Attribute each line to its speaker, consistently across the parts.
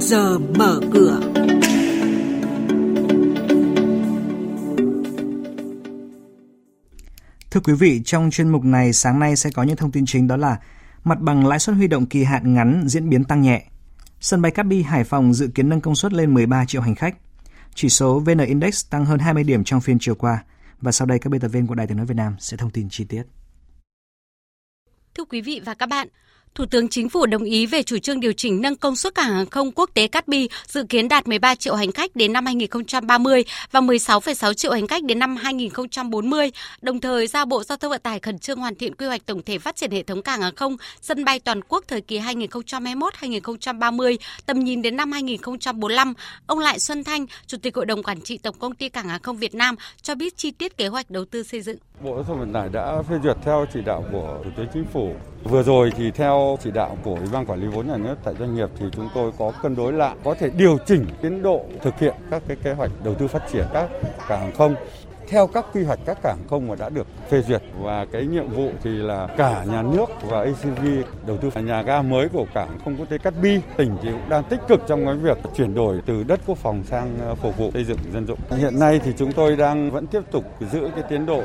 Speaker 1: giờ mở cửa.
Speaker 2: Thưa quý vị, trong chuyên mục này sáng nay sẽ có những thông tin chính đó là mặt bằng lãi suất huy động kỳ hạn ngắn diễn biến tăng nhẹ. Sân bay Cát Bi Hải Phòng dự kiến nâng công suất lên 13 triệu hành khách. Chỉ số VN Index tăng hơn 20 điểm trong phiên chiều qua. Và sau đây các biên tập viên của Đài Tiếng nói Việt Nam sẽ thông tin chi tiết.
Speaker 3: Thưa quý vị và các bạn, Thủ tướng Chính phủ đồng ý về chủ trương điều chỉnh nâng công suất cảng hàng không quốc tế Cát Bi dự kiến đạt 13 triệu hành khách đến năm 2030 và 16,6 triệu hành khách đến năm 2040, đồng thời giao Bộ Giao thông Vận tải khẩn trương hoàn thiện quy hoạch tổng thể phát triển hệ thống cảng hàng không, sân bay toàn quốc thời kỳ 2021-2030, tầm nhìn đến năm 2045. Ông Lại Xuân Thanh, Chủ tịch Hội đồng Quản trị Tổng công ty Cảng hàng không Việt Nam cho biết chi tiết kế hoạch đầu tư xây dựng.
Speaker 4: Bộ Giao thông Vận tải đã phê duyệt theo chỉ đạo của Thủ tướng Chính phủ. Vừa rồi thì theo chỉ đạo của Ủy ban Quản lý vốn nhà nước tại doanh nghiệp thì chúng tôi có cân đối lại, có thể điều chỉnh tiến độ thực hiện các cái kế hoạch đầu tư phát triển các cảng hàng không theo các quy hoạch các cảng không mà đã được phê duyệt. Và cái nhiệm vụ thì là cả nhà nước và ACV đầu tư nhà ga mới của cảng không quốc tế Cát Bi. Tỉnh thì cũng đang tích cực trong cái việc chuyển đổi từ đất quốc phòng sang ờ, phục vụ xây dựng dân dụng. Hiện nay thì chúng tôi đang vẫn tiếp tục giữ cái tiến độ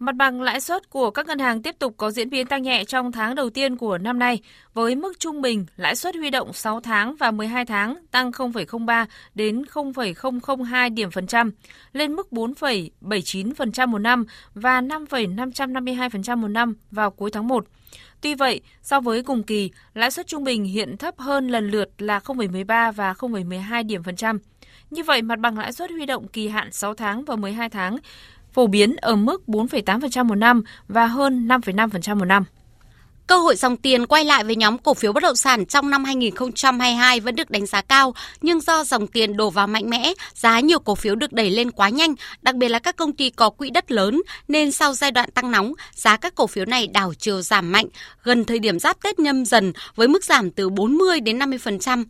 Speaker 5: Mặt bằng lãi suất của các ngân hàng tiếp tục có diễn biến tăng nhẹ trong tháng đầu tiên của năm nay, với mức trung bình lãi suất huy động 6 tháng và 12 tháng tăng 0,03 đến 0,002 điểm phần trăm, lên mức 4,79% một năm và 5,552% một năm vào cuối tháng 1. Tuy vậy, so với cùng kỳ, lãi suất trung bình hiện thấp hơn lần lượt là 0,13 và 0,12 điểm phần trăm. Như vậy, mặt bằng lãi suất huy động kỳ hạn 6 tháng và 12 tháng phổ biến ở mức 4,8% một năm và hơn 5,5% một năm.
Speaker 3: Cơ hội dòng tiền quay lại với nhóm cổ phiếu bất động sản trong năm 2022 vẫn được đánh giá cao, nhưng do dòng tiền đổ vào mạnh mẽ, giá nhiều cổ phiếu được đẩy lên quá nhanh, đặc biệt là các công ty có quỹ đất lớn, nên sau giai đoạn tăng nóng, giá các cổ phiếu này đảo chiều giảm mạnh gần thời điểm giáp Tết nhâm dần với mức giảm từ 40 đến 50%.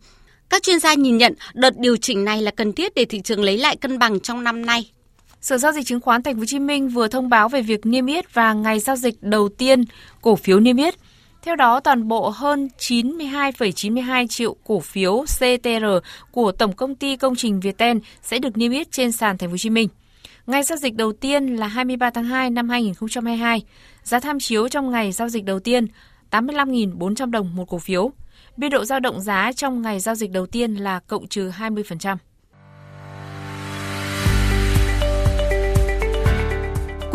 Speaker 3: Các chuyên gia nhìn nhận đợt điều chỉnh này là cần thiết để thị trường lấy lại cân bằng trong năm nay.
Speaker 5: Sở giao dịch chứng khoán Thành phố Hồ Chí Minh vừa thông báo về việc niêm yết và ngày giao dịch đầu tiên cổ phiếu niêm yết. Theo đó, toàn bộ hơn 92,92 triệu cổ phiếu CTR của Tổng công ty Công trình Viettel sẽ được niêm yết trên sàn Thành phố Hồ Chí Minh. Ngày giao dịch đầu tiên là 23 tháng 2 năm 2022. Giá tham chiếu trong ngày giao dịch đầu tiên 85.400 đồng một cổ phiếu. Biên độ dao động giá trong ngày giao dịch đầu tiên là cộng trừ 20%.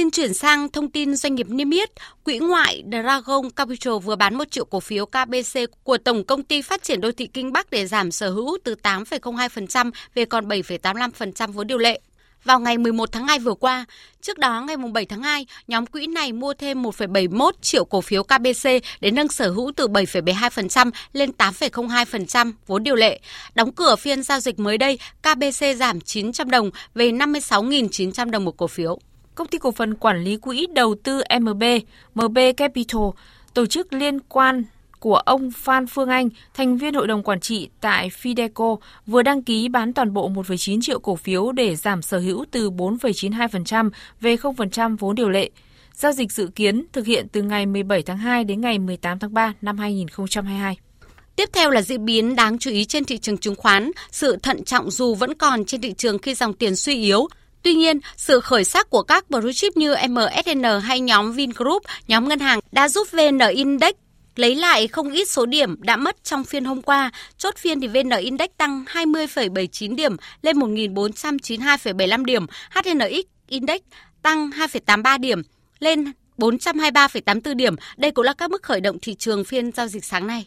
Speaker 3: Xin chuyển sang thông tin doanh nghiệp niêm yết. Quỹ ngoại Dragon Capital vừa bán 1 triệu cổ phiếu KBC của Tổng Công ty Phát triển Đô thị Kinh Bắc để giảm sở hữu từ 8,02% về còn 7,85% vốn điều lệ. Vào ngày 11 tháng 2 vừa qua, trước đó ngày 7 tháng 2, nhóm quỹ này mua thêm 1,71 triệu cổ phiếu KBC để nâng sở hữu từ 7,72% lên 8,02% vốn điều lệ. Đóng cửa phiên giao dịch mới đây, KBC giảm 900 đồng về 56.900 đồng một cổ phiếu
Speaker 5: công ty cổ phần quản lý quỹ đầu tư MB, MB Capital, tổ chức liên quan của ông Phan Phương Anh, thành viên hội đồng quản trị tại Fideco, vừa đăng ký bán toàn bộ 1,9 triệu cổ phiếu để giảm sở hữu từ 4,92% về 0% vốn điều lệ. Giao dịch dự kiến thực hiện từ ngày 17 tháng 2 đến ngày 18 tháng 3 năm 2022.
Speaker 3: Tiếp theo là diễn biến đáng chú ý trên thị trường chứng khoán. Sự thận trọng dù vẫn còn trên thị trường khi dòng tiền suy yếu, Tuy nhiên, sự khởi sắc của các blue chip như MSN hay nhóm Vingroup, nhóm ngân hàng đã giúp VN Index lấy lại không ít số điểm đã mất trong phiên hôm qua. Chốt phiên thì VN Index tăng 20,79 điểm lên 1.492,75 điểm. HNX Index tăng 2,83 điểm lên 423,84 điểm. Đây cũng là các mức khởi động thị trường phiên giao dịch sáng nay.